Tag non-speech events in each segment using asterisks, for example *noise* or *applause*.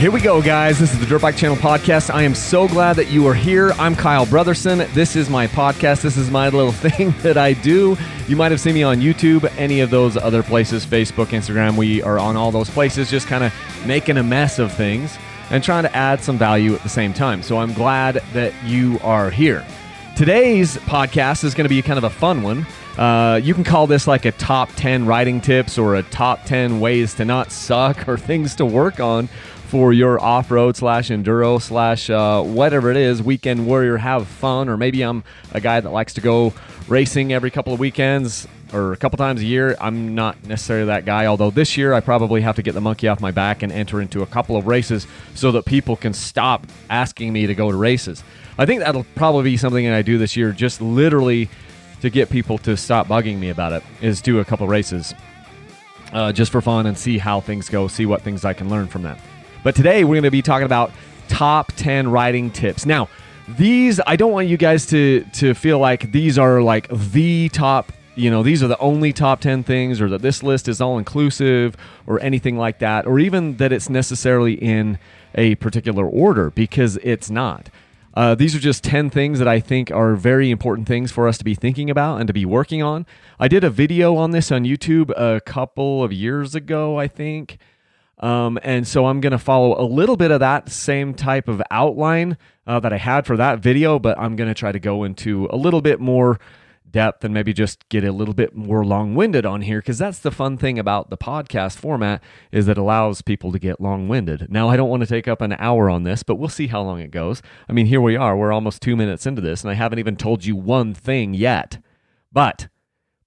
Here we go, guys. This is the Dirt Bike Channel podcast. I am so glad that you are here. I'm Kyle Brotherson. This is my podcast. This is my little *laughs* thing that I do. You might have seen me on YouTube, any of those other places, Facebook, Instagram. We are on all those places, just kind of making a mess of things and trying to add some value at the same time. So I'm glad that you are here. Today's podcast is going to be kind of a fun one. Uh, you can call this like a top 10 riding tips or a top 10 ways to not suck or *laughs* things to work on for your off-road slash enduro slash uh, whatever it is weekend warrior have fun or maybe i'm a guy that likes to go racing every couple of weekends or a couple times a year. I'm not necessarily that guy although this year i probably have to get the monkey off my back and enter into a couple of races so that people can stop asking me to go to races. I think that'll probably be something that i do this year just literally to get people to stop bugging me about it is do a couple races uh, just for fun and see how things go see what things i can learn from that but today we're going to be talking about top 10 riding tips. Now, these I don't want you guys to to feel like these are like the top you know these are the only top 10 things or that this list is all inclusive or anything like that or even that it's necessarily in a particular order because it's not. Uh, these are just 10 things that i think are very important things for us to be thinking about and to be working on. I did a video on this on youtube a couple of years ago i think um, and so I'm going to follow a little bit of that same type of outline uh, that I had for that video, but I'm going to try to go into a little bit more depth and maybe just get a little bit more long-winded on here because that's the fun thing about the podcast format is it allows people to get long-winded. Now I don't want to take up an hour on this, but we'll see how long it goes. I mean, here we are. We're almost 2 minutes into this and I haven't even told you one thing yet. But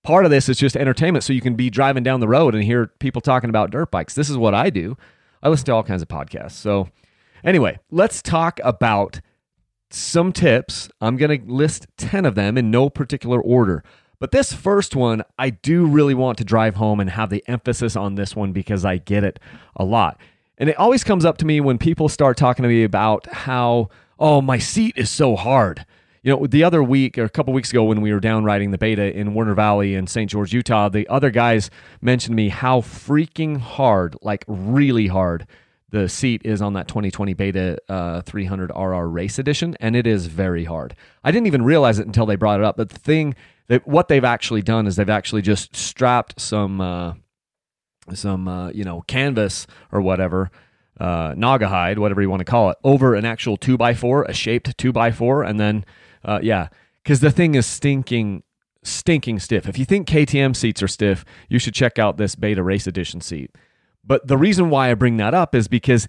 part of this is just entertainment so you can be driving down the road and hear people talking about dirt bikes. This is what I do. I listen to all kinds of podcasts. So, anyway, let's talk about some tips. I'm going to list 10 of them in no particular order. But this first one, I do really want to drive home and have the emphasis on this one because I get it a lot. And it always comes up to me when people start talking to me about how, oh, my seat is so hard you know, the other week or a couple weeks ago when we were down riding the beta in Warner Valley in St. George, Utah, the other guys mentioned to me how freaking hard, like really hard, the seat is on that 2020 beta uh, 300 RR race edition, and it is very hard. I didn't even realize it until they brought it up. But the thing that what they've actually done is they've actually just strapped some uh, some uh, you know canvas or whatever uh, Naugahyde, whatever you want to call it, over an actual two by four, a shaped two by four, and then uh, yeah, because the thing is stinking, stinking stiff. If you think KTM seats are stiff, you should check out this Beta Race Edition seat. But the reason why I bring that up is because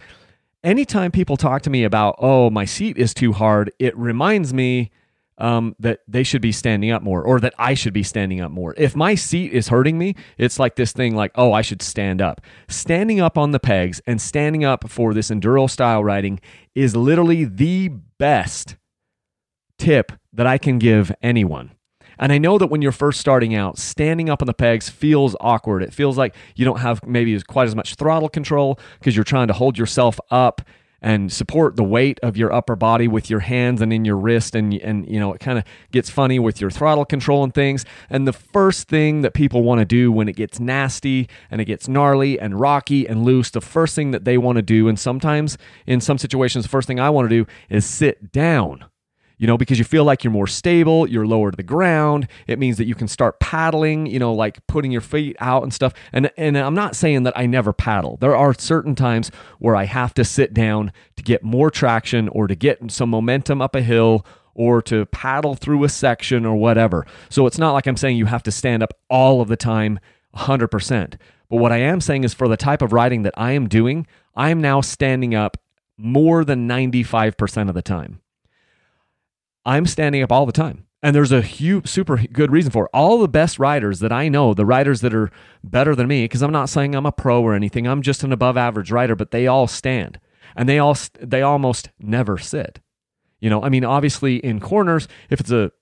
anytime people talk to me about, oh, my seat is too hard, it reminds me um, that they should be standing up more or that I should be standing up more. If my seat is hurting me, it's like this thing like, oh, I should stand up. Standing up on the pegs and standing up for this enduro style riding is literally the best tip that I can give anyone. And I know that when you're first starting out, standing up on the pegs feels awkward. It feels like you don't have maybe quite as much throttle control because you're trying to hold yourself up and support the weight of your upper body with your hands and in your wrist and and you know it kind of gets funny with your throttle control and things and the first thing that people want to do when it gets nasty and it gets gnarly and rocky and loose the first thing that they want to do and sometimes in some situations the first thing I want to do is sit down you know, because you feel like you're more stable, you're lower to the ground. It means that you can start paddling, you know, like putting your feet out and stuff. And and I'm not saying that I never paddle. There are certain times where I have to sit down to get more traction or to get some momentum up a hill or to paddle through a section or whatever. So it's not like I'm saying you have to stand up all of the time 100%. But what I am saying is for the type of riding that I am doing, I am now standing up more than 95% of the time. I'm standing up all the time. And there's a huge, super good reason for it. All the best riders that I know, the riders that are better than me, because I'm not saying I'm a pro or anything, I'm just an above average rider, but they all stand and they all, they almost never sit. You know, I mean, obviously in corners, if it's a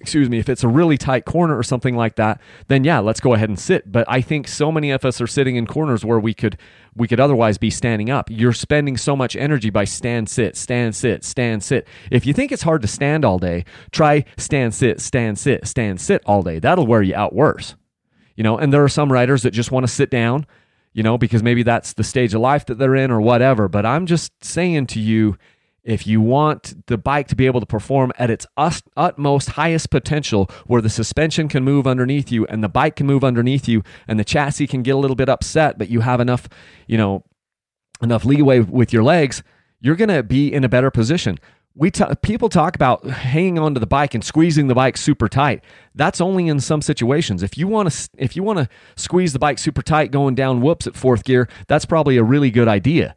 excuse me, if it's a really tight corner or something like that, then yeah, let's go ahead and sit. But I think so many of us are sitting in corners where we could we could otherwise be standing up. You're spending so much energy by stand sit, stand sit, stand sit. If you think it's hard to stand all day, try stand sit, stand sit, stand sit all day. That'll wear you out worse. You know, and there are some writers that just want to sit down you know, because maybe that's the stage of life that they're in or whatever. But I'm just saying to you, if you want the bike to be able to perform at its utmost highest potential, where the suspension can move underneath you and the bike can move underneath you and the chassis can get a little bit upset, but you have enough, you know, enough leeway with your legs, you're going to be in a better position. We t- people talk about hanging onto the bike and squeezing the bike super tight. That's only in some situations. If you want to if you want to squeeze the bike super tight going down whoops at fourth gear, that's probably a really good idea.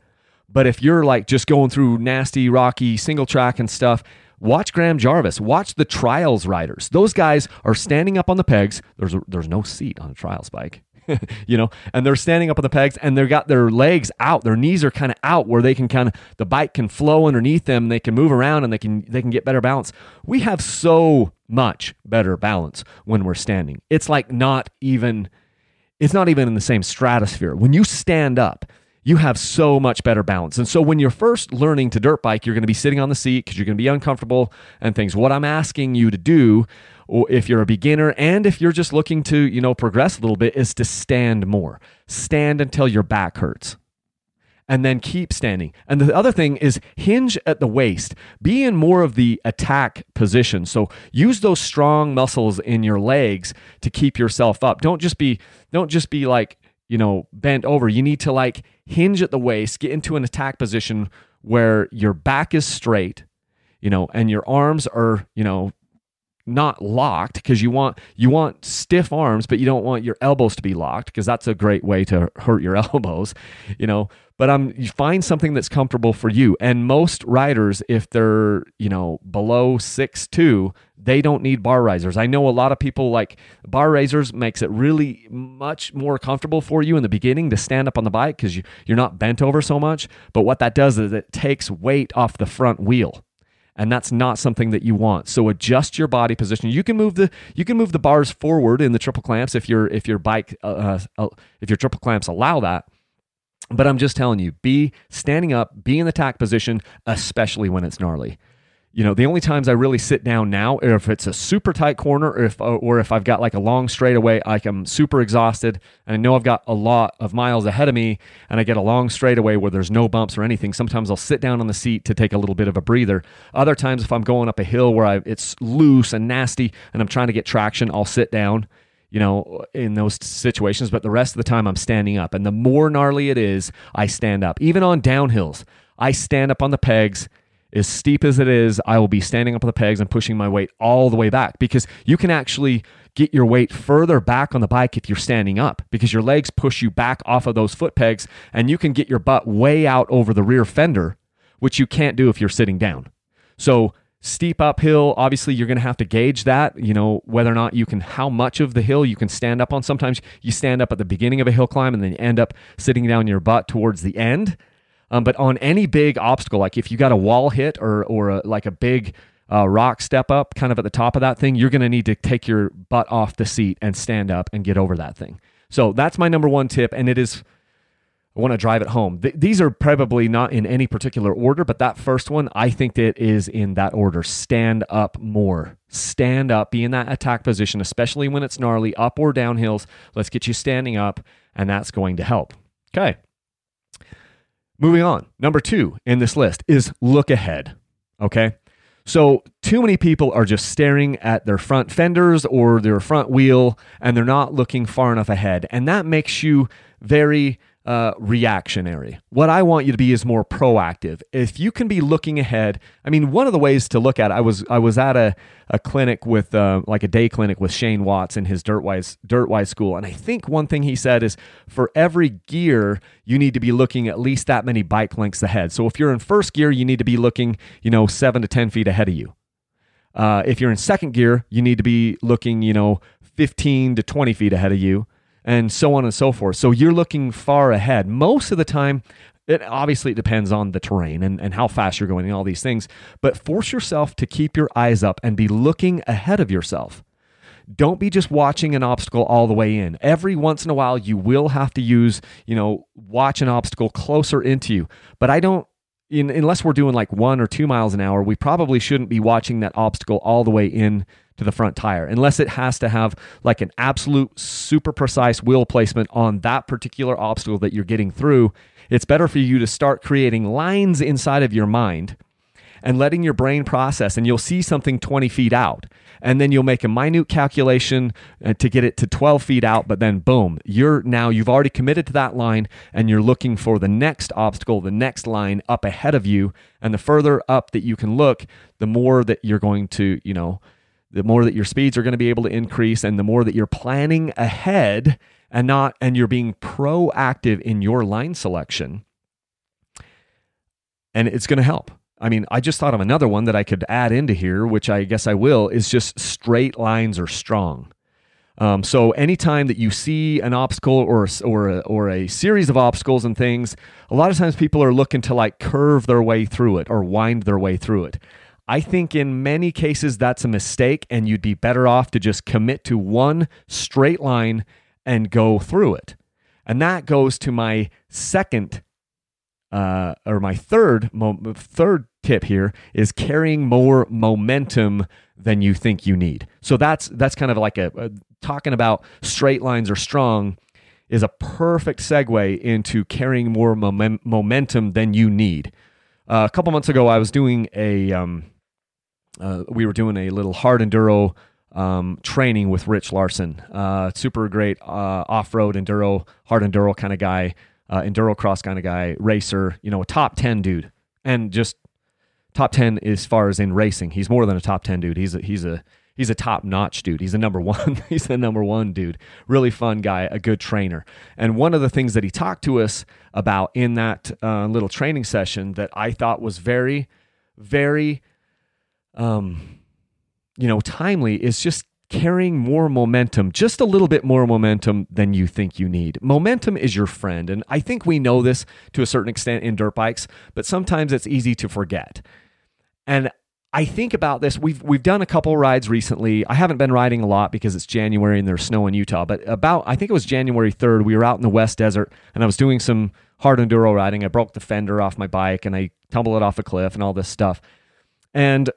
But if you're like just going through nasty rocky single track and stuff, watch Graham Jarvis, watch the trials riders. Those guys are standing up on the pegs. There's there's no seat on a trials bike. *laughs* you know, and they're standing up on the pegs and they've got their legs out, their knees are kind of out where they can kind of the bike can flow underneath them, they can move around and they can they can get better balance. We have so much better balance when we're standing. It's like not even it's not even in the same stratosphere. When you stand up, you have so much better balance. And so when you're first learning to dirt bike, you're going to be sitting on the seat because you're going to be uncomfortable and things. What I'm asking you to do if you're a beginner and if you're just looking to, you know, progress a little bit is to stand more. Stand until your back hurts. And then keep standing. And the other thing is hinge at the waist. Be in more of the attack position. So use those strong muscles in your legs to keep yourself up. Don't just be don't just be like, you know, bent over. You need to like hinge at the waist, get into an attack position where your back is straight, you know, and your arms are, you know, not locked because you want you want stiff arms but you don't want your elbows to be locked because that's a great way to hurt your *laughs* elbows you know but um you find something that's comfortable for you and most riders if they're you know below six two they don't need bar risers i know a lot of people like bar risers makes it really much more comfortable for you in the beginning to stand up on the bike because you, you're not bent over so much but what that does is it takes weight off the front wheel and that's not something that you want. So adjust your body position. You can move the you can move the bars forward in the triple clamps if your if your bike uh, uh, uh, if your triple clamps allow that. But I'm just telling you, be standing up, be in the tack position, especially when it's gnarly you know, the only times I really sit down now if it's a super tight corner or if, or if I've got like a long straightaway, like I'm super exhausted and I know I've got a lot of miles ahead of me and I get a long straightaway where there's no bumps or anything. Sometimes I'll sit down on the seat to take a little bit of a breather. Other times, if I'm going up a hill where I, it's loose and nasty and I'm trying to get traction, I'll sit down you know, in those situations. But the rest of the time, I'm standing up. And the more gnarly it is, I stand up. Even on downhills, I stand up on the pegs as steep as it is, I will be standing up on the pegs and pushing my weight all the way back because you can actually get your weight further back on the bike if you're standing up because your legs push you back off of those foot pegs and you can get your butt way out over the rear fender, which you can't do if you're sitting down. So, steep uphill, obviously, you're going to have to gauge that, you know, whether or not you can, how much of the hill you can stand up on. Sometimes you stand up at the beginning of a hill climb and then you end up sitting down your butt towards the end um, but on any big obstacle, like if you got a wall hit or or a, like a big uh, rock step up, kind of at the top of that thing, you're going to need to take your butt off the seat and stand up and get over that thing. So that's my number one tip, and it is. I want to drive it home. Th- these are probably not in any particular order, but that first one, I think that is in that order. Stand up more. Stand up, be in that attack position, especially when it's gnarly, up or down hills. Let's get you standing up, and that's going to help. Okay. Moving on. Number two in this list is look ahead. Okay. So, too many people are just staring at their front fenders or their front wheel and they're not looking far enough ahead. And that makes you very uh, reactionary. What I want you to be is more proactive. If you can be looking ahead, I mean, one of the ways to look at it, I was I was at a, a clinic with uh, like a day clinic with Shane Watts in his Dirtwise Dirtwise school, and I think one thing he said is for every gear you need to be looking at least that many bike lengths ahead. So if you're in first gear, you need to be looking, you know, seven to ten feet ahead of you. Uh, if you're in second gear, you need to be looking, you know, 15 to 20 feet ahead of you and so on and so forth. So you're looking far ahead. Most of the time, it obviously it depends on the terrain and, and how fast you're going and all these things, but force yourself to keep your eyes up and be looking ahead of yourself. Don't be just watching an obstacle all the way in. Every once in a while, you will have to use, you know, watch an obstacle closer into you. But I don't in, unless we're doing like one or two miles an hour, we probably shouldn't be watching that obstacle all the way in to the front tire, unless it has to have like an absolute super precise wheel placement on that particular obstacle that you're getting through. It's better for you to start creating lines inside of your mind and letting your brain process, and you'll see something 20 feet out. And then you'll make a minute calculation uh, to get it to 12 feet out, but then boom, you're now, you've already committed to that line and you're looking for the next obstacle, the next line up ahead of you. And the further up that you can look, the more that you're going to, you know, the more that your speeds are going to be able to increase and the more that you're planning ahead and not and you're being proactive in your line selection and it's going to help I mean, I just thought of another one that I could add into here, which I guess I will, is just straight lines are strong. Um, so anytime that you see an obstacle or or or a series of obstacles and things, a lot of times people are looking to like curve their way through it or wind their way through it. I think in many cases that's a mistake, and you'd be better off to just commit to one straight line and go through it. And that goes to my second uh, or my third mo- third tip here is carrying more momentum than you think you need. So that's that's kind of like a, a talking about straight lines are strong is a perfect segue into carrying more mom- momentum than you need. Uh, a couple months ago, I was doing a um, uh, we were doing a little hard enduro um, training with Rich Larsen, uh, super great uh, off road enduro, hard enduro kind of guy uh, enduro cross kind of guy, racer, you know, a top 10 dude. And just top 10 as far as in racing. He's more than a top 10 dude. He's a, he's a, he's a top notch dude. He's a number one. *laughs* he's the number one dude. Really fun guy, a good trainer. And one of the things that he talked to us about in that uh, little training session that I thought was very, very, um, you know, timely is just carrying more momentum, just a little bit more momentum than you think you need. Momentum is your friend. And I think we know this to a certain extent in dirt bikes, but sometimes it's easy to forget. And I think about this. We've we've done a couple rides recently. I haven't been riding a lot because it's January and there's snow in Utah. But about I think it was January 3rd, we were out in the West Desert and I was doing some hard enduro riding. I broke the fender off my bike and I tumbled it off a cliff and all this stuff. And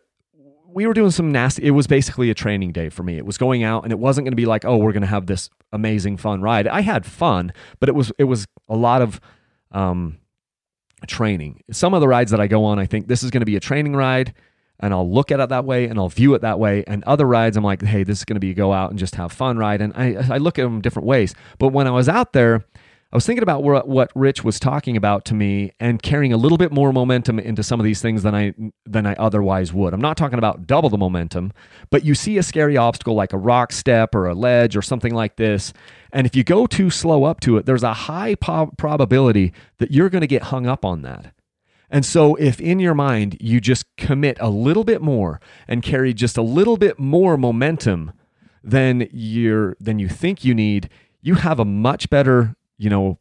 we were doing some nasty it was basically a training day for me. It was going out and it wasn't going to be like oh we're going to have this amazing fun ride. I had fun but it was it was a lot of um, training. Some of the rides that i go on i think this is going to be a training ride and i'll look at it that way and i'll view it that way. And other rides i'm like hey this is going to be a go out and just have fun ride. And i, I look at them different ways. But when i was out there I was thinking about what Rich was talking about to me and carrying a little bit more momentum into some of these things than I than I otherwise would. I'm not talking about double the momentum, but you see a scary obstacle like a rock step or a ledge or something like this, and if you go too slow up to it, there's a high po- probability that you're going to get hung up on that. And so if in your mind you just commit a little bit more and carry just a little bit more momentum than you're than you think you need, you have a much better you know,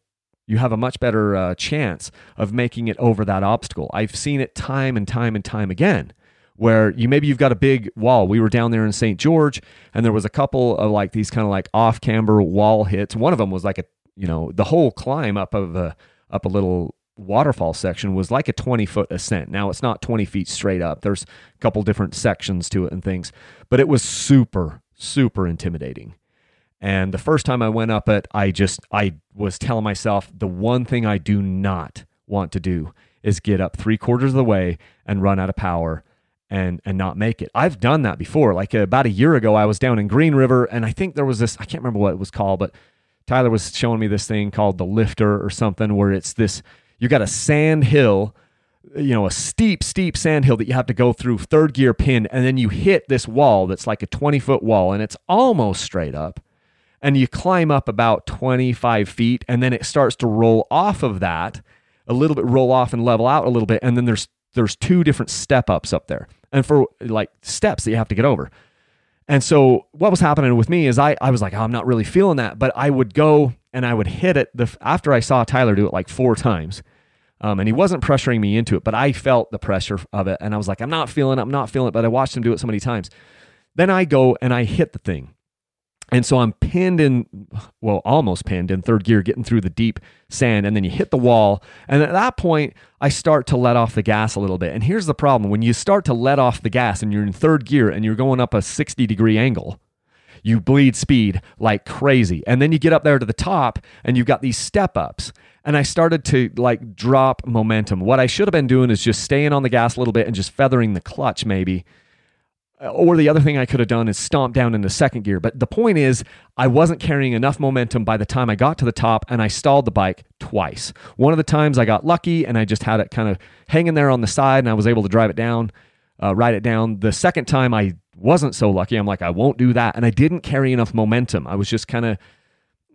you have a much better uh, chance of making it over that obstacle. I've seen it time and time and time again where you maybe you've got a big wall. We were down there in St. George and there was a couple of like these kind of like off camber wall hits. One of them was like a, you know, the whole climb up of a up a little waterfall section was like a 20 foot ascent. Now it's not 20 feet straight up. There's a couple different sections to it and things, but it was super super intimidating. And the first time I went up it, I just I was telling myself the one thing I do not want to do is get up three quarters of the way and run out of power and and not make it. I've done that before. Like uh, about a year ago, I was down in Green River, and I think there was this. I can't remember what it was called, but Tyler was showing me this thing called the lifter or something, where it's this. You got a sand hill, you know, a steep, steep sand hill that you have to go through, third gear pin, and then you hit this wall that's like a twenty foot wall, and it's almost straight up and you climb up about 25 feet and then it starts to roll off of that a little bit roll off and level out a little bit and then there's there's two different step ups up there and for like steps that you have to get over. And so what was happening with me is i, I was like oh, i'm not really feeling that but i would go and i would hit it the, after i saw tyler do it like four times um, and he wasn't pressuring me into it but i felt the pressure of it and i was like i'm not feeling it i'm not feeling it but i watched him do it so many times. Then i go and i hit the thing And so I'm pinned in, well, almost pinned in third gear, getting through the deep sand. And then you hit the wall. And at that point, I start to let off the gas a little bit. And here's the problem when you start to let off the gas and you're in third gear and you're going up a 60 degree angle, you bleed speed like crazy. And then you get up there to the top and you've got these step ups. And I started to like drop momentum. What I should have been doing is just staying on the gas a little bit and just feathering the clutch maybe or the other thing I could have done is stomp down into second gear. But the point is, I wasn't carrying enough momentum by the time I got to the top, and I stalled the bike twice. One of the times I got lucky and I just had it kind of hanging there on the side, and I was able to drive it down, uh, ride it down. The second time I wasn't so lucky. I'm like, I won't do that, and I didn't carry enough momentum. I was just kind of,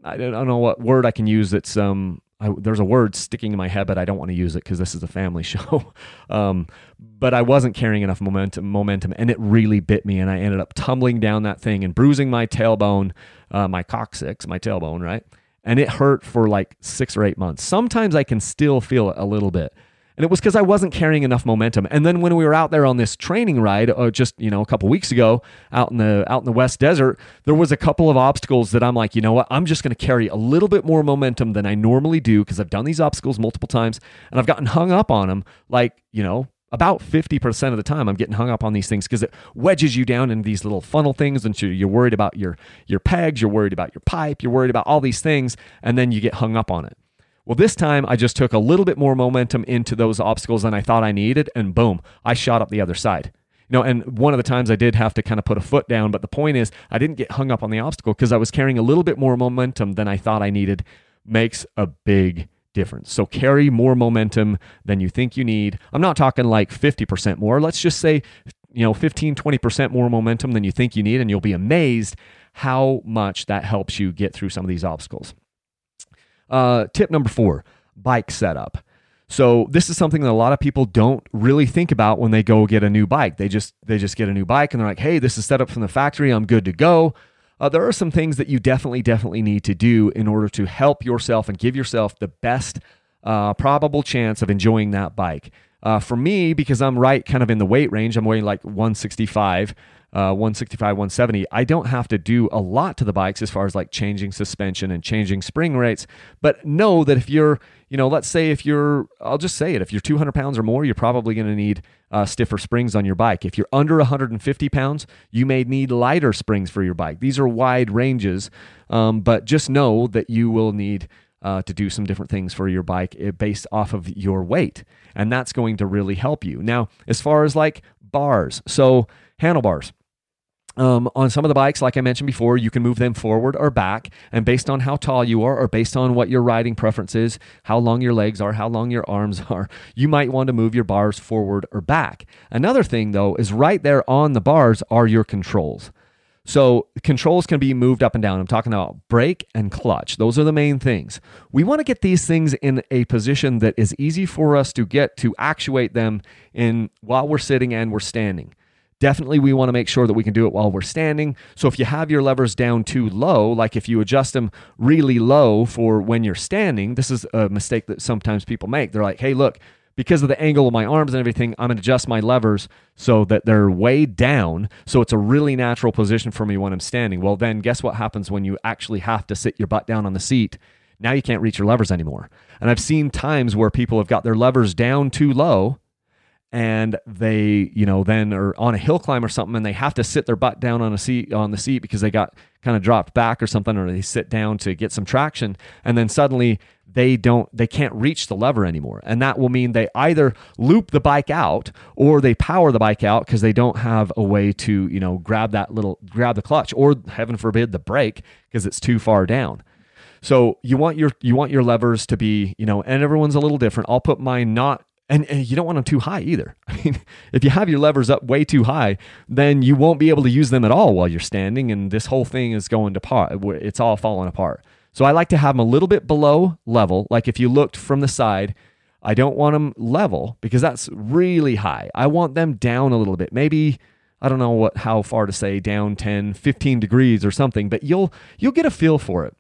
I don't know what word I can use. That's um, I, there's a word sticking in my head, but I don't want to use it because this is a family *laughs* show. um, but I wasn't carrying enough momentum, momentum, and it really bit me, and I ended up tumbling down that thing and bruising my tailbone, uh, my coccyx, my tailbone, right, and it hurt for like six or eight months. Sometimes I can still feel it a little bit, and it was because I wasn't carrying enough momentum. And then when we were out there on this training ride, uh, just you know a couple weeks ago, out in the out in the West Desert, there was a couple of obstacles that I'm like, you know what, I'm just going to carry a little bit more momentum than I normally do because I've done these obstacles multiple times and I've gotten hung up on them. Like you know, about 50% of the time i'm getting hung up on these things because it wedges you down in these little funnel things and you're worried about your your pegs you're worried about your pipe you're worried about all these things and then you get hung up on it well, this time I just took a little bit more momentum into those obstacles than I thought I needed, and boom, I shot up the other side. You know, and one of the times I did have to kind of put a foot down, but the point is I didn't get hung up on the obstacle because I was carrying a little bit more momentum than I thought I needed. Makes a big difference. So carry more momentum than you think you need. I'm not talking like 50% more. Let's just say, you know, 15, 20% more momentum than you think you need, and you'll be amazed how much that helps you get through some of these obstacles. Uh, tip number four bike setup. So this is something that a lot of people don't really think about when they go get a new bike. They just they just get a new bike and they're like, "Hey, this is set up from the factory. I'm good to go." Uh, there are some things that you definitely definitely need to do in order to help yourself and give yourself the best uh, probable chance of enjoying that bike. Uh, for me, because I'm right kind of in the weight range, I'm weighing like 165 uh, 165, 170, I don't have to do a lot to the bikes as far as like changing suspension and changing spring rates. But know that if you're, you know, let's say if you're, I'll just say it, if you're 200 pounds or more, you're probably going to need uh, stiffer springs on your bike. If you're under 150 pounds, you may need lighter springs for your bike. These are wide ranges, um, but just know that you will need. Uh, to do some different things for your bike eh, based off of your weight. And that's going to really help you. Now, as far as like bars, so handlebars, um, on some of the bikes, like I mentioned before, you can move them forward or back. And based on how tall you are, or based on what your riding preference is, how long your legs are, how long your arms *laughs* are, you might want to move your bars forward or back. Another thing, though, is right there on the bars are your controls. So controls can be moved up and down. I'm talking about brake and clutch. Those are the main things. We want to get these things in a position that is easy for us to get to actuate them in while we're sitting and we're standing. Definitely, we want to make sure that we can do it while we're standing. So if you have your levers down too low, like if you adjust them really low for when you're standing, this is a mistake that sometimes people make. They're like, hey, look, because of the angle of my arms and everything, I'm going to adjust my levers so that they're way down. So it's a really natural position for me when I'm standing. Well, then guess what happens when you actually have to sit your butt down on the seat? Now you can't reach your levers anymore. And I've seen times where people have got their levers down too low and they you know then are on a hill climb or something and they have to sit their butt down on a seat on the seat because they got kind of dropped back or something or they sit down to get some traction and then suddenly they don't they can't reach the lever anymore. And that will mean they either loop the bike out or they power the bike out because they don't have a way to you know grab that little grab the clutch or heaven forbid the brake because it's too far down. So you want your you want your levers to be you know and everyone's a little different. I'll put mine not and, and, you don't want them too high either. *laughs* I mean, if you have your levers up way too high, then you won't be able to use them at all while you're standing, and this whole thing is going to part. It's all falling apart. So I like to have them a little bit below level. Like if you looked from the side, I don't want them level because that's really high. I want them down a little bit. Maybe I don't know what how far to say down 10, 15 degrees or something, but you'll you'll get a feel for it.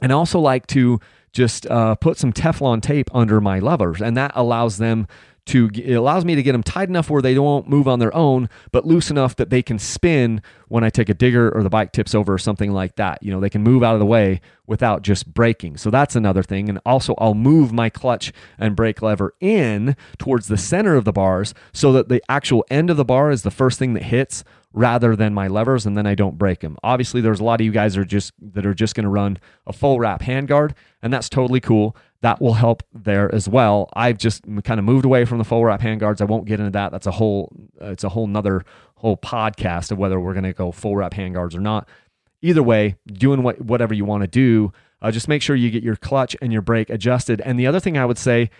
And I also like to just uh, put some Teflon tape under my levers, and that allows them to it allows me to get them tight enough where they don't move on their own, but loose enough that they can spin when I take a digger or the bike tips over or something like that. You know, they can move out of the way without just breaking. So that's another thing. And also, I'll move my clutch and brake lever in towards the center of the bars so that the actual end of the bar is the first thing that hits rather than my levers and then I don't break them. Obviously there's a lot of you guys are just that are just going to run a full wrap handguard and that's totally cool. That will help there as well. I've just kind of moved away from the full wrap handguards. I won't get into that. That's a whole uh, it's a whole nother whole podcast of whether we're going to go full wrap handguards or not. Either way, doing what whatever you want to do, uh, just make sure you get your clutch and your brake adjusted. And the other thing I would say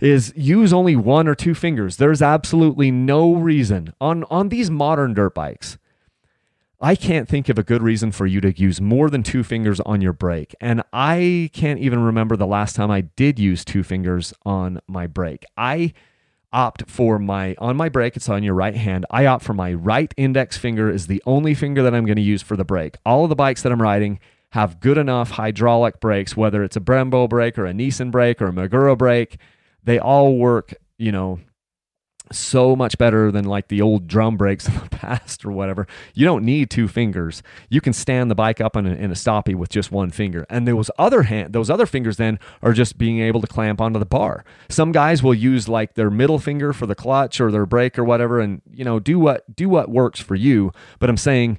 is use only one or two fingers. There's absolutely no reason on on these modern dirt bikes. I can't think of a good reason for you to use more than two fingers on your brake. And I can't even remember the last time I did use two fingers on my brake. I opt for my on my brake it's on your right hand i opt for my right index finger is the only finger that i'm going to use for the brake all of the bikes that i'm riding have good enough hydraulic brakes whether it's a brembo brake or a Nissin brake or a magura brake they all work, you know, so much better than like the old drum brakes in *laughs* the past or whatever. You don't need two fingers. You can stand the bike up in a, in a stoppie with just one finger. And those other hand, those other fingers then are just being able to clamp onto the bar. Some guys will use like their middle finger for the clutch or their brake or whatever, and you know do what do what works for you. But I'm saying.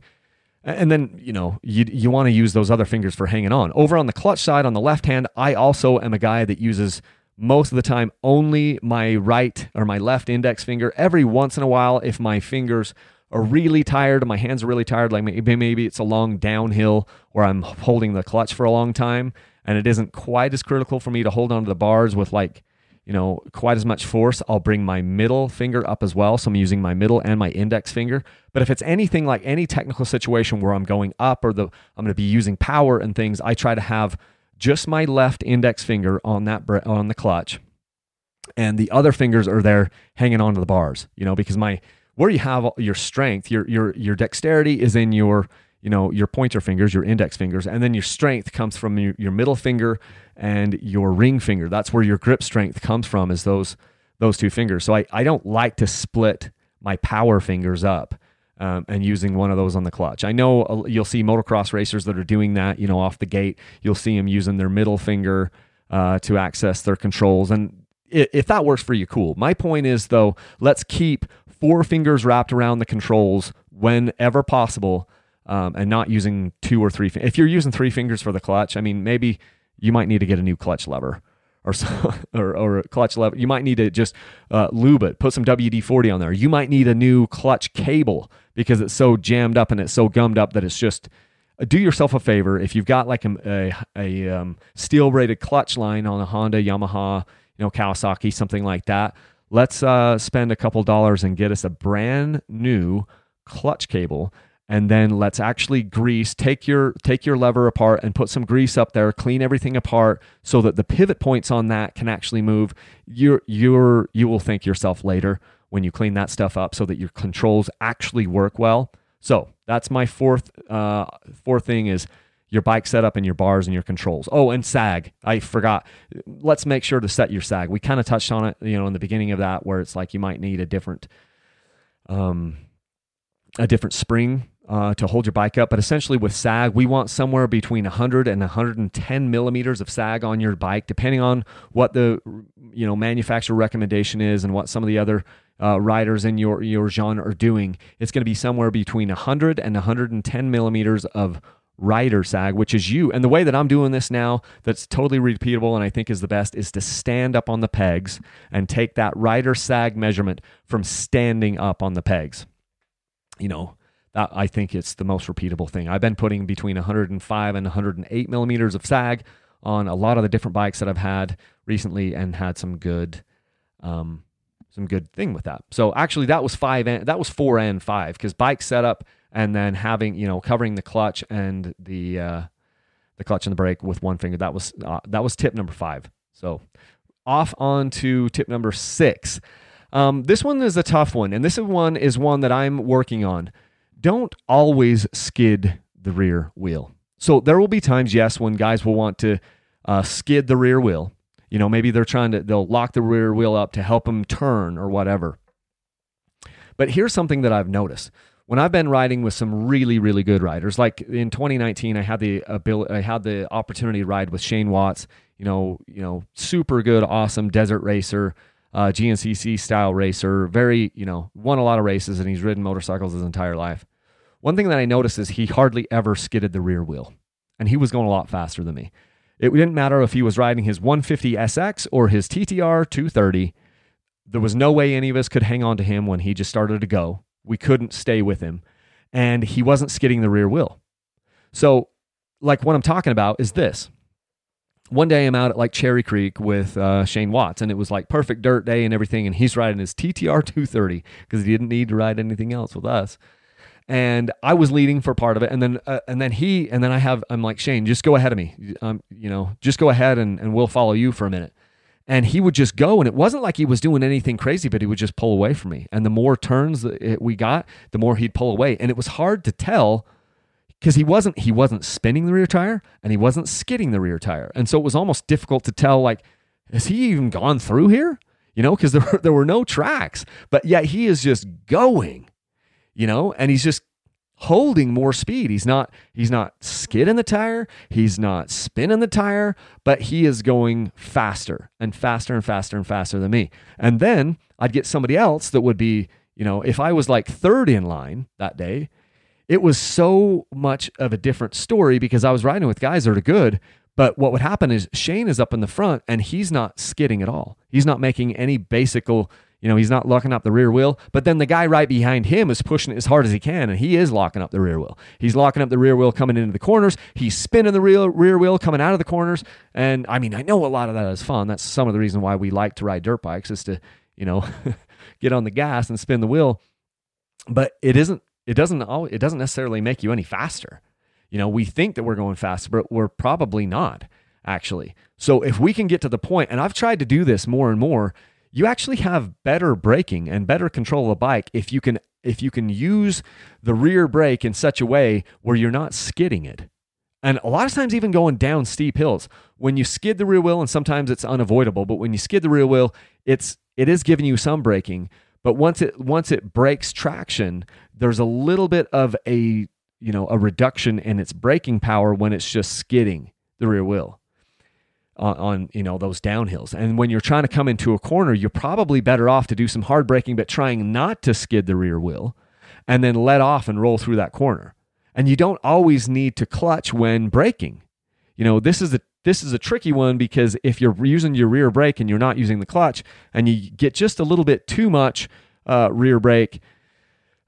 And then, you know, you, you want to use those other fingers for hanging on. Over on the clutch side, on the left hand, I also am a guy that uses most of the time only my right or my left index finger. Every once in a while, if my fingers are really tired, my hands are really tired, like maybe, maybe it's a long downhill or I'm holding the clutch for a long time and it isn't quite as critical for me to hold onto the bars with like, you know, quite as much force, I'll bring my middle finger up as well. So I'm using my middle and my index finger. But if it's anything like any technical situation where I'm going up or the I'm going to be using power and things, I try to have just my left index finger on that on the clutch and the other fingers are there hanging onto the bars you know because my where you have your strength your your your dexterity is in your you know your pointer fingers your index fingers and then your strength comes from your, your middle finger and your ring finger. That's where your grip strength comes from is those those two fingers. So i, I don't like to split my power fingers up um, and using one of those on the clutch. I know you'll see motocross racers that are doing that, you know, off the gate. You'll see them using their middle finger uh, to access their controls. And if that works for you, cool. My point is, though, let's keep four fingers wrapped around the controls whenever possible um, and not using two or three. If you're using three fingers for the clutch, I mean, maybe you might need to get a new clutch lever or *laughs* or, or clutch lever. You might need to just uh, lube it, put some WD 40 on there. You might need a new clutch cable because it's so jammed up and it's so gummed up that it's just. Uh, do yourself a favor if you've got like a, a, a um, steel braided clutch line on a Honda, Yamaha, you know, Kawasaki, something like that. Let's uh, spend a couple dollars and get us a brand new clutch cable and then let's actually grease take your take your lever apart and put some grease up there clean everything apart so that the pivot points on that can actually move you're you're you will thank yourself later when you clean that stuff up so that your controls actually work well so that's my fourth uh, fourth thing is your bike setup and your bars and your controls. Oh, and sag. I forgot. Let's make sure to set your sag. We kind of touched on it, you know, in the beginning of that, where it's like you might need a different, um, a different spring uh, to hold your bike up. But essentially, with sag, we want somewhere between 100 and 110 millimeters of sag on your bike, depending on what the you know manufacturer recommendation is and what some of the other uh, riders in your your genre are doing. It's going to be somewhere between 100 and 110 millimeters of rider sag, which is you. And the way that I'm doing this now, that's totally repeatable and I think is the best, is to stand up on the pegs and take that rider sag measurement from standing up on the pegs. You know, that I think it's the most repeatable thing. I've been putting between 105 and 108 millimeters of sag on a lot of the different bikes that I've had recently, and had some good, um, some good thing with that. So actually, that was five and that was four and five because bike setup and then having you know covering the clutch and the uh, the clutch and the brake with one finger. That was uh, that was tip number five. So off on to tip number six. Um, this one is a tough one, and this one is one that I'm working on don't always skid the rear wheel. So there will be times, yes, when guys will want to uh, skid the rear wheel. You know, maybe they're trying to, they'll lock the rear wheel up to help them turn or whatever. But here's something that I've noticed. When I've been riding with some really, really good riders, like in 2019, I had the ability, I had the opportunity to ride with Shane Watts, you know, you know, super good, awesome desert racer, uh, GNCC style racer, very, you know, won a lot of races and he's ridden motorcycles his entire life. One thing that I noticed is he hardly ever skidded the rear wheel and he was going a lot faster than me. It didn't matter if he was riding his 150 SX or his TTR 230. There was no way any of us could hang on to him when he just started to go. We couldn't stay with him. And he wasn't skidding the rear wheel. So, like, what I'm talking about is this. One day I'm out at like Cherry Creek with uh, Shane Watts, and it was like perfect dirt day and everything. And he's riding his TTR 230 because he didn't need to ride anything else with us and I was leading for part of it, and then uh, and then he and then I have I'm like Shane, just go ahead of me, um, you know, just go ahead and, and we'll follow you for a minute. And he would just go, and it wasn't like he was doing anything crazy, but he would just pull away from me. And the more turns that we got, the more he'd pull away, and it was hard to tell because he wasn't he wasn't spinning the rear tire and he wasn't skidding the rear tire, and so it was almost difficult to tell like, has he even gone through here? You know, because there *laughs* there were no tracks, but yet he is just going you know, and he's just holding more speed. He's not he's not skidding the tire, he's not spinning the tire, but he is going faster and faster and faster and faster than me. And then I'd get somebody else that would be, you know, if I was like third in line that day, it was so much of a different story because I was riding with guys that are good. But what would happen is Shane is up in the front and he's not skidding at all. He's not making any basical you know, he's not locking up the rear wheel, but then the guy right behind him is pushing it as hard as he can, and he is locking up the rear wheel. He's locking up the rear wheel coming into the corners. He's spinning the rear, rear wheel coming out of the corners. And I mean, I know a lot of that is fun. That's some of the reason why we like to ride dirt bikes is to, you know, *laughs* get on the gas and spin the wheel. But it isn't, it doesn't, it doesn't necessarily make you any faster. You know, we think that we're going faster, but we're probably not actually. So if we can get to the point, and I've tried to do this more and more, you actually have better braking and better control of the bike if you can if you can use the rear brake in such a way where you're not skidding it. And a lot of times even going down steep hills, when you skid the rear wheel and sometimes it's unavoidable, but when you skid the rear wheel, it's it is giving you some braking, but once it once it breaks traction, there's a little bit of a you know, a reduction in its braking power when it's just skidding the rear wheel on, on, you know those downhills. And when you're trying to come into a corner, you're probably better off to do some hard braking, but trying not to skid the rear wheel, and then let off and roll through that corner. And you don't always need to clutch when braking. You know this is a this is a tricky one because if you're using your rear brake and you're not using the clutch, and you get just a little bit too much uh, rear brake,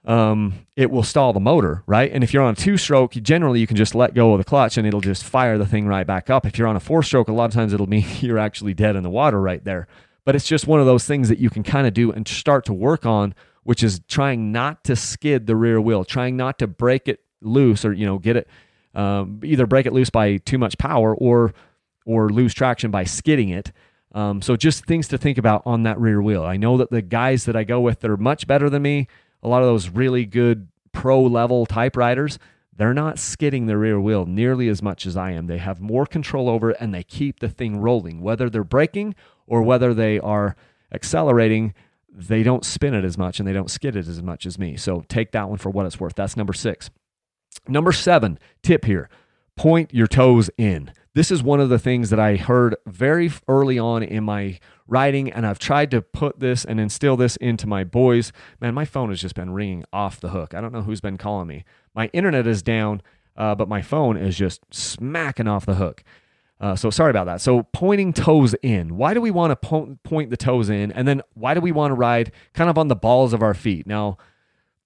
um, it will stall the motor, right? And if you're on a two stroke, generally you can just let go of the clutch and it'll just fire the thing right back up. If you're on a four stroke, a lot of times it'll mean *laughs* you're actually dead in the water right there. But it's just one of those things that you can kind of do and start to work on, which is trying not to skid the rear wheel, trying not to break it loose or, you know, get it, um, either break it loose by too much power or, or lose traction by skidding it. Um, so just things to think about on that rear wheel. I know that the guys that I go with that are much better than me, a lot of those really good pro level typewriters, they're not skidding the rear wheel nearly as much as I am. They have more control over it and they keep the thing rolling. Whether they're braking or whether they are accelerating, they don't spin it as much and they don't skid it as much as me. So take that one for what it's worth. That's number six. Number seven, tip here point your toes in. This is one of the things that I heard very early on in my writing, and I've tried to put this and instill this into my boys. Man, my phone has just been ringing off the hook. I don't know who's been calling me. My internet is down, uh, but my phone is just smacking off the hook. Uh, so sorry about that. So pointing toes in. Why do we want to po- point the toes in? And then why do we want to ride kind of on the balls of our feet? Now,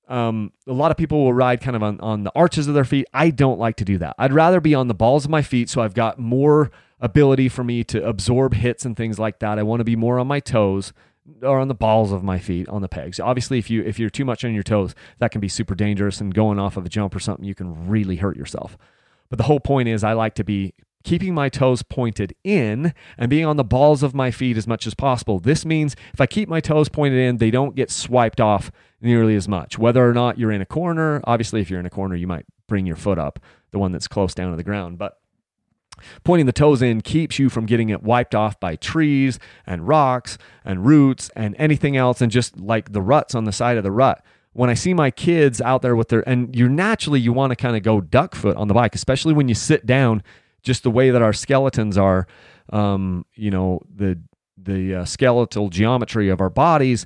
um, a lot of people will ride kind of on, on the arches of their feet. I don't like to do that. I'd rather be on the balls of my feet so I've got more ability for me to absorb hits and things like that. I want to be more on my toes or on the balls of my feet on the pegs. Obviously, if you if you're too much on your toes, that can be super dangerous and going off of a jump or something, you can really hurt yourself. But the whole point is I like to be keeping my toes pointed in and being on the balls of my feet as much as possible. This means if I keep my toes pointed in, they don't get swiped off nearly as much. Whether or not you're in a corner, obviously, if you're in a corner, you might bring your foot up, the one that's close down to the ground. But Pointing the toes in keeps you from getting it wiped off by trees and rocks and roots and anything else, and just like the ruts on the side of the rut. When I see my kids out there with their, and you're naturally, you want to kind of go duck foot on the bike, especially when you sit down, just the way that our skeletons are, um, you know, the, the uh, skeletal geometry of our bodies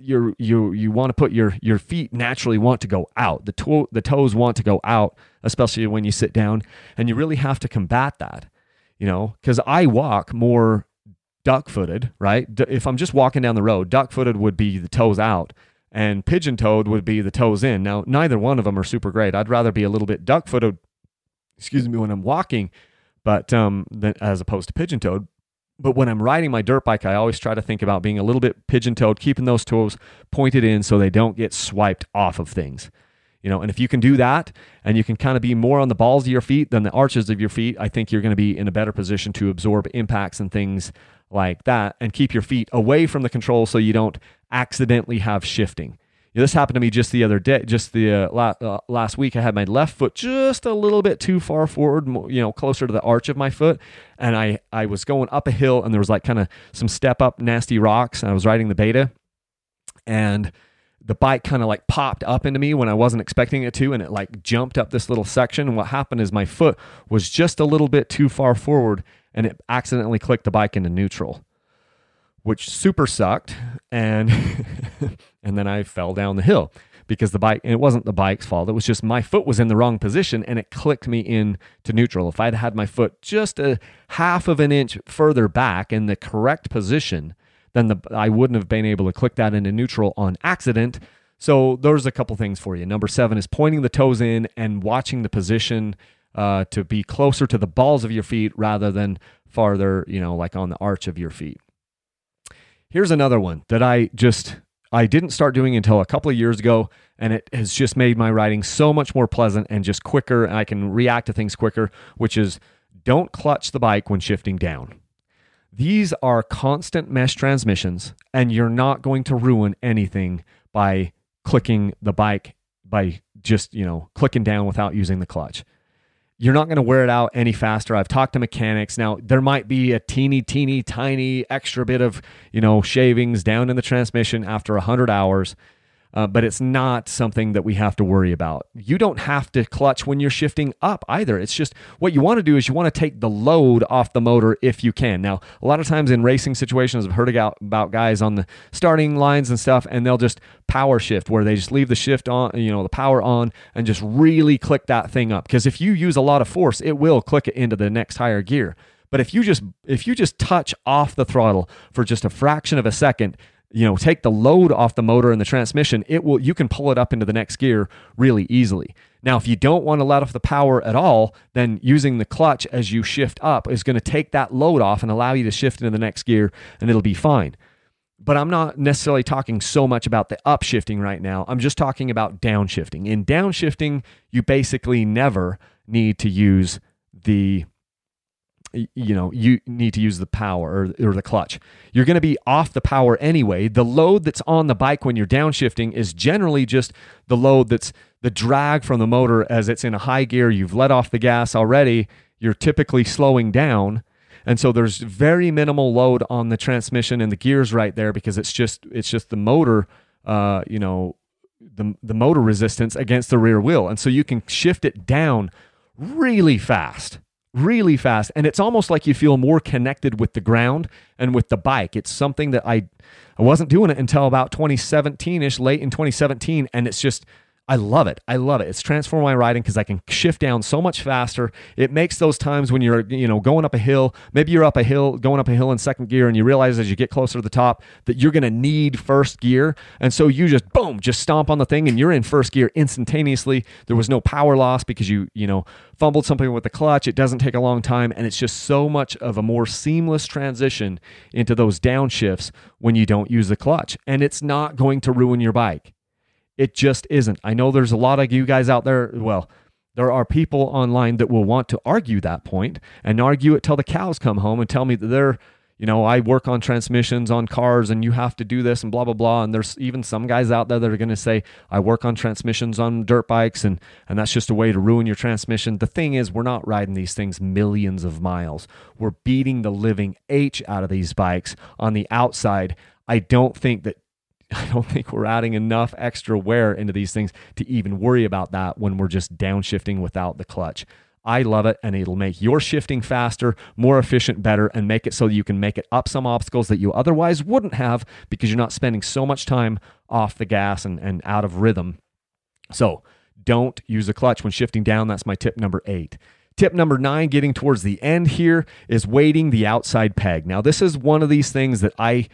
you you you want to put your your feet naturally want to go out. The toe the toes want to go out, especially when you sit down, and you really have to combat that. You know, because I walk more duck footed, right? If I'm just walking down the road, duck footed would be the toes out, and pigeon toed would be the toes in. Now, neither one of them are super great. I'd rather be a little bit duck footed, excuse me, when I'm walking, but um, as opposed to pigeon toed. But when I'm riding my dirt bike, I always try to think about being a little bit pigeon toed, keeping those toes pointed in so they don't get swiped off of things. You know, and if you can do that and you can kind of be more on the balls of your feet than the arches of your feet, I think you're going to be in a better position to absorb impacts and things like that and keep your feet away from the control so you don't accidentally have shifting. Know, this happened to me just the other day, just the uh, la- uh, last week. I had my left foot just a little bit too far forward, you know, closer to the arch of my foot, and I I was going up a hill, and there was like kind of some step up, nasty rocks. And I was riding the beta, and the bike kind of like popped up into me when I wasn't expecting it to, and it like jumped up this little section. And what happened is my foot was just a little bit too far forward, and it accidentally clicked the bike into neutral which super sucked and *laughs* and then I fell down the hill because the bike and it wasn't the bike's fault. It was just my foot was in the wrong position and it clicked me in to neutral. If I'd had my foot just a half of an inch further back in the correct position then the I wouldn't have been able to click that into neutral on accident. So there's a couple things for you. Number 7 is pointing the toes in and watching the position uh, to be closer to the balls of your feet rather than farther you know like on the arch of your feet. Here's another one that I just I didn't start doing until a couple of years ago, and it has just made my riding so much more pleasant and just quicker. And I can react to things quicker, which is don't clutch the bike when shifting down. These are constant mesh transmissions, and you're not going to ruin anything by clicking the bike by just, you know, clicking down without using the clutch you're not going to wear it out any faster. I've talked to mechanics. Now, there might be a teeny, teeny, tiny extra bit of, you know, shavings down in the transmission after 100 hours uh, but it's not something that we have to worry about. You don't have to clutch when you're shifting up either. It's just what you want to do is you want to take the load off the motor if you can. Now, a lot of times in racing situations, I've heard about guys on the starting lines and stuff, and they'll just power shift where they just leave the shift on, you know, the power on, and just really click that thing up. Because if you use a lot of force, it will click it into the next higher gear. But if you just if you just touch off the throttle for just a fraction of a second, you know take the load off the motor and the transmission it will you can pull it up into the next gear really easily now if you don't want to let off the power at all then using the clutch as you shift up is going to take that load off and allow you to shift into the next gear and it'll be fine but I'm not necessarily talking so much about the upshifting right now. I'm just talking about downshifting. In downshifting, you basically never need to use the you know you need to use the power or, or the clutch. You're going to be off the power anyway. The load that's on the bike when you're downshifting is generally just the load that's the drag from the motor as it's in a high gear. You've let off the gas already. You're typically slowing down. And so there's very minimal load on the transmission and the gears right there because it's just it's just the motor uh, you know the the motor resistance against the rear wheel. And so you can shift it down really fast really fast and it's almost like you feel more connected with the ground and with the bike. It's something that i i wasn't doing it until about 2017ish late in 2017 and it's just I love it. I love it. It's transformed my riding because I can shift down so much faster. It makes those times when you're, you know, going up a hill, maybe you're up a hill, going up a hill in second gear, and you realize as you get closer to the top that you're going to need first gear. And so you just, boom, just stomp on the thing and you're in first gear instantaneously. There was no power loss because you, you know, fumbled something with the clutch. It doesn't take a long time. And it's just so much of a more seamless transition into those downshifts when you don't use the clutch. And it's not going to ruin your bike. It just isn't. I know there's a lot of you guys out there. Well, there are people online that will want to argue that point and argue it till the cows come home and tell me that they're you know, I work on transmissions on cars and you have to do this and blah, blah, blah. And there's even some guys out there that are going to say, I work on transmissions on dirt bikes and, and that's just a way to ruin your transmission. The thing is, we're not riding these things millions of miles. We're beating the living H out of these bikes on the outside. I don't think that *laughs* I don't think we're adding enough extra wear into these things to even worry about that when we're just downshifting without the clutch. I love it, and it'll make your shifting faster, more efficient, better, and make it so you can make it up some obstacles that you otherwise wouldn't have because you're not spending so much time off the gas and, and out of rhythm. So don't use a clutch when shifting down. That's my tip number eight. Tip number nine, getting towards the end here, is weighting the outside peg. Now, this is one of these things that I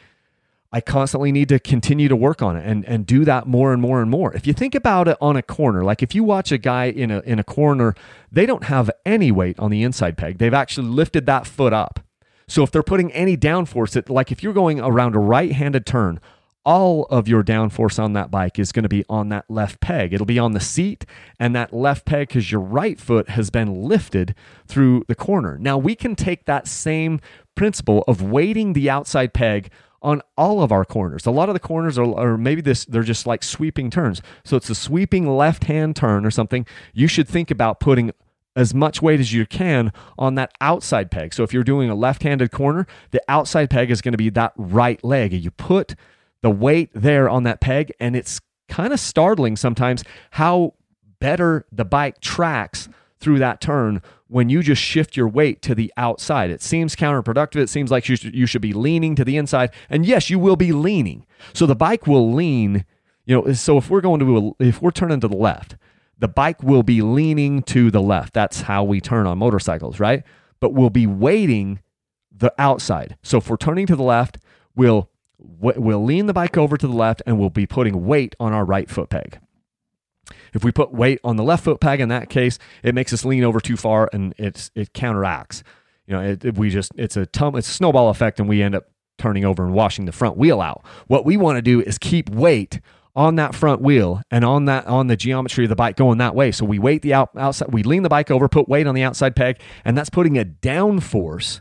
I constantly need to continue to work on it and, and do that more and more and more. If you think about it on a corner, like if you watch a guy in a, in a corner, they don't have any weight on the inside peg. They've actually lifted that foot up. So if they're putting any downforce, it, like if you're going around a right handed turn, all of your downforce on that bike is going to be on that left peg. It'll be on the seat and that left peg because your right foot has been lifted through the corner. Now we can take that same principle of weighting the outside peg on all of our corners. A lot of the corners are, or maybe this, they're just like sweeping turns. So it's a sweeping left hand turn or something. You should think about putting as much weight as you can on that outside peg. So if you're doing a left handed corner, the outside peg is going to be that right leg. And you put the weight there on that peg, and it's kind of startling sometimes how better the bike tracks through that turn when you just shift your weight to the outside. It seems counterproductive. It seems like you should, you should be leaning to the inside. And yes, you will be leaning. So the bike will lean, you know, so if we're going to, if we're turning to the left, the bike will be leaning to the left. That's how we turn on motorcycles, right? But we'll be weighting the outside. So if we're turning to the left, we'll we'll lean the bike over to the left and we'll be putting weight on our right foot peg. If we put weight on the left foot peg in that case, it makes us lean over too far and it's it counteracts. You know, it, it, we just it's a tum- it's a snowball effect and we end up turning over and washing the front wheel out. What we want to do is keep weight on that front wheel and on that on the geometry of the bike going that way. So we weight the out, outside, we lean the bike over, put weight on the outside peg, and that's putting a down force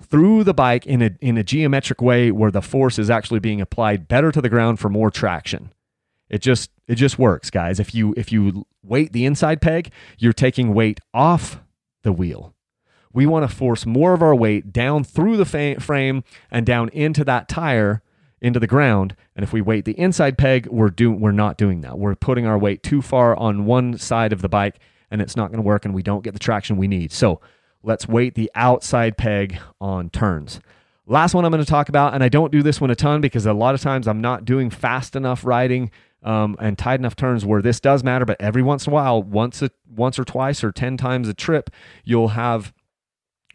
through the bike in a in a geometric way where the force is actually being applied better to the ground for more traction. It just it just works, guys. If you if you weight the inside peg, you're taking weight off the wheel. We want to force more of our weight down through the frame and down into that tire into the ground. And if we weight the inside peg, we're doing we're not doing that. We're putting our weight too far on one side of the bike and it's not going to work and we don't get the traction we need. So, let's weight the outside peg on turns. Last one I'm going to talk about, and I don't do this one a ton because a lot of times I'm not doing fast enough riding um, and tight enough turns where this does matter. But every once in a while, once a, once or twice or ten times a trip, you'll have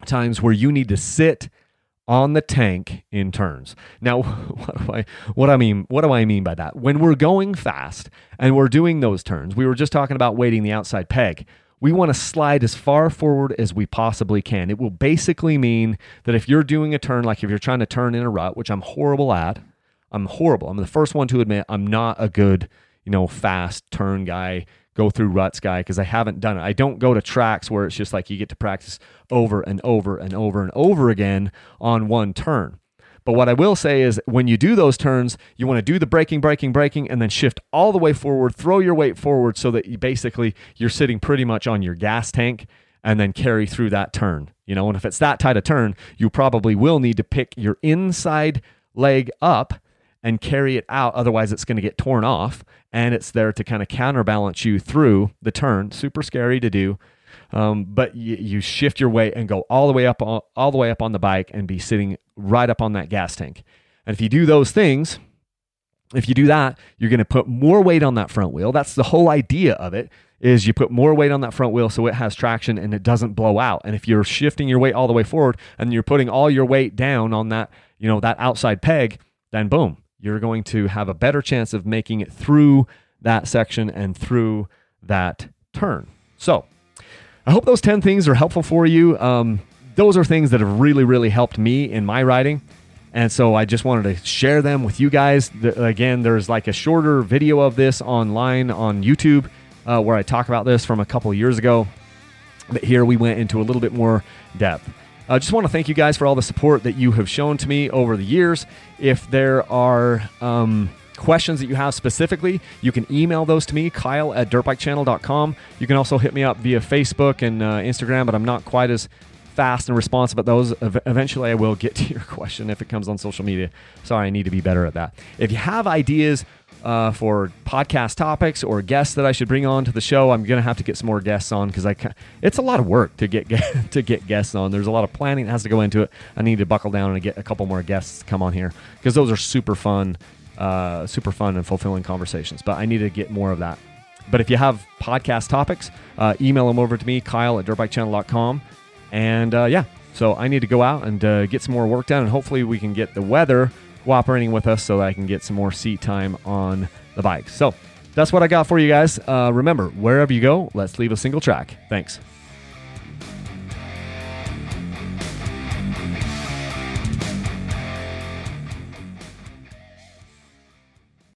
times where you need to sit on the tank in turns. Now, *laughs* what do I what I mean what do I mean by that? When we're going fast and we're doing those turns, we were just talking about weighting the outside peg. We want to slide as far forward as we possibly can. It will basically mean that if you're doing a turn, like if you're trying to turn in a rut, which I'm horrible at, I'm horrible. I'm the first one to admit I'm not a good, you know, fast turn guy, go through ruts guy because I haven't done it. I don't go to tracks where it's just like you get to practice over and over and over and over again on one turn. But what I will say is when you do those turns, you want to do the braking, braking, braking, and then shift all the way forward, throw your weight forward so that you basically you're sitting pretty much on your gas tank and then carry through that turn. You know, and if it's that tight a turn, you probably will need to pick your inside leg up and carry it out. Otherwise, it's going to get torn off. And it's there to kind of counterbalance you through the turn. Super scary to do. Um, but you, you, shift your weight and go all the way up on, all the way up on the bike and be sitting right up on that gas tank. And if you do those things, if you do that, you're going to put more weight on that front wheel. That's the whole idea of it is you put more weight on that front wheel so it has traction and it doesn't blow out. And if you're shifting your weight all the way forward and you're putting all your weight down on that, you know, that outside peg, then boom, you're going to have a better chance of making it through that section and through that turn. So, I hope those 10 things are helpful for you. Um, those are things that have really, really helped me in my writing. And so I just wanted to share them with you guys. The, again, there's like a shorter video of this online on YouTube uh, where I talk about this from a couple years ago. But here we went into a little bit more depth. I just want to thank you guys for all the support that you have shown to me over the years. If there are um, questions that you have specifically, you can email those to me, kyle at dirtbikechannel.com. You can also hit me up via Facebook and uh, Instagram, but I'm not quite as fast and responsive at those. Eventually, I will get to your *laughs* question if it comes on social media. Sorry, I need to be better at that. If you have ideas uh, for podcast topics or guests that I should bring on to the show, I'm gonna have to get some more guests on because I it's a lot of work to get *laughs* to get guests on. There's a lot of planning that has to go into it. I need to buckle down and get a couple more guests to come on here because those are super fun, uh, super fun and fulfilling conversations. But I need to get more of that. But if you have podcast topics, uh, email them over to me, Kyle at dirtbikechannel.com. And uh, yeah, so I need to go out and uh, get some more work done, and hopefully we can get the weather cooperating with us so that I can get some more seat time on the bike. So that's what I got for you guys. Uh, remember, wherever you go, let's leave a single track. Thanks.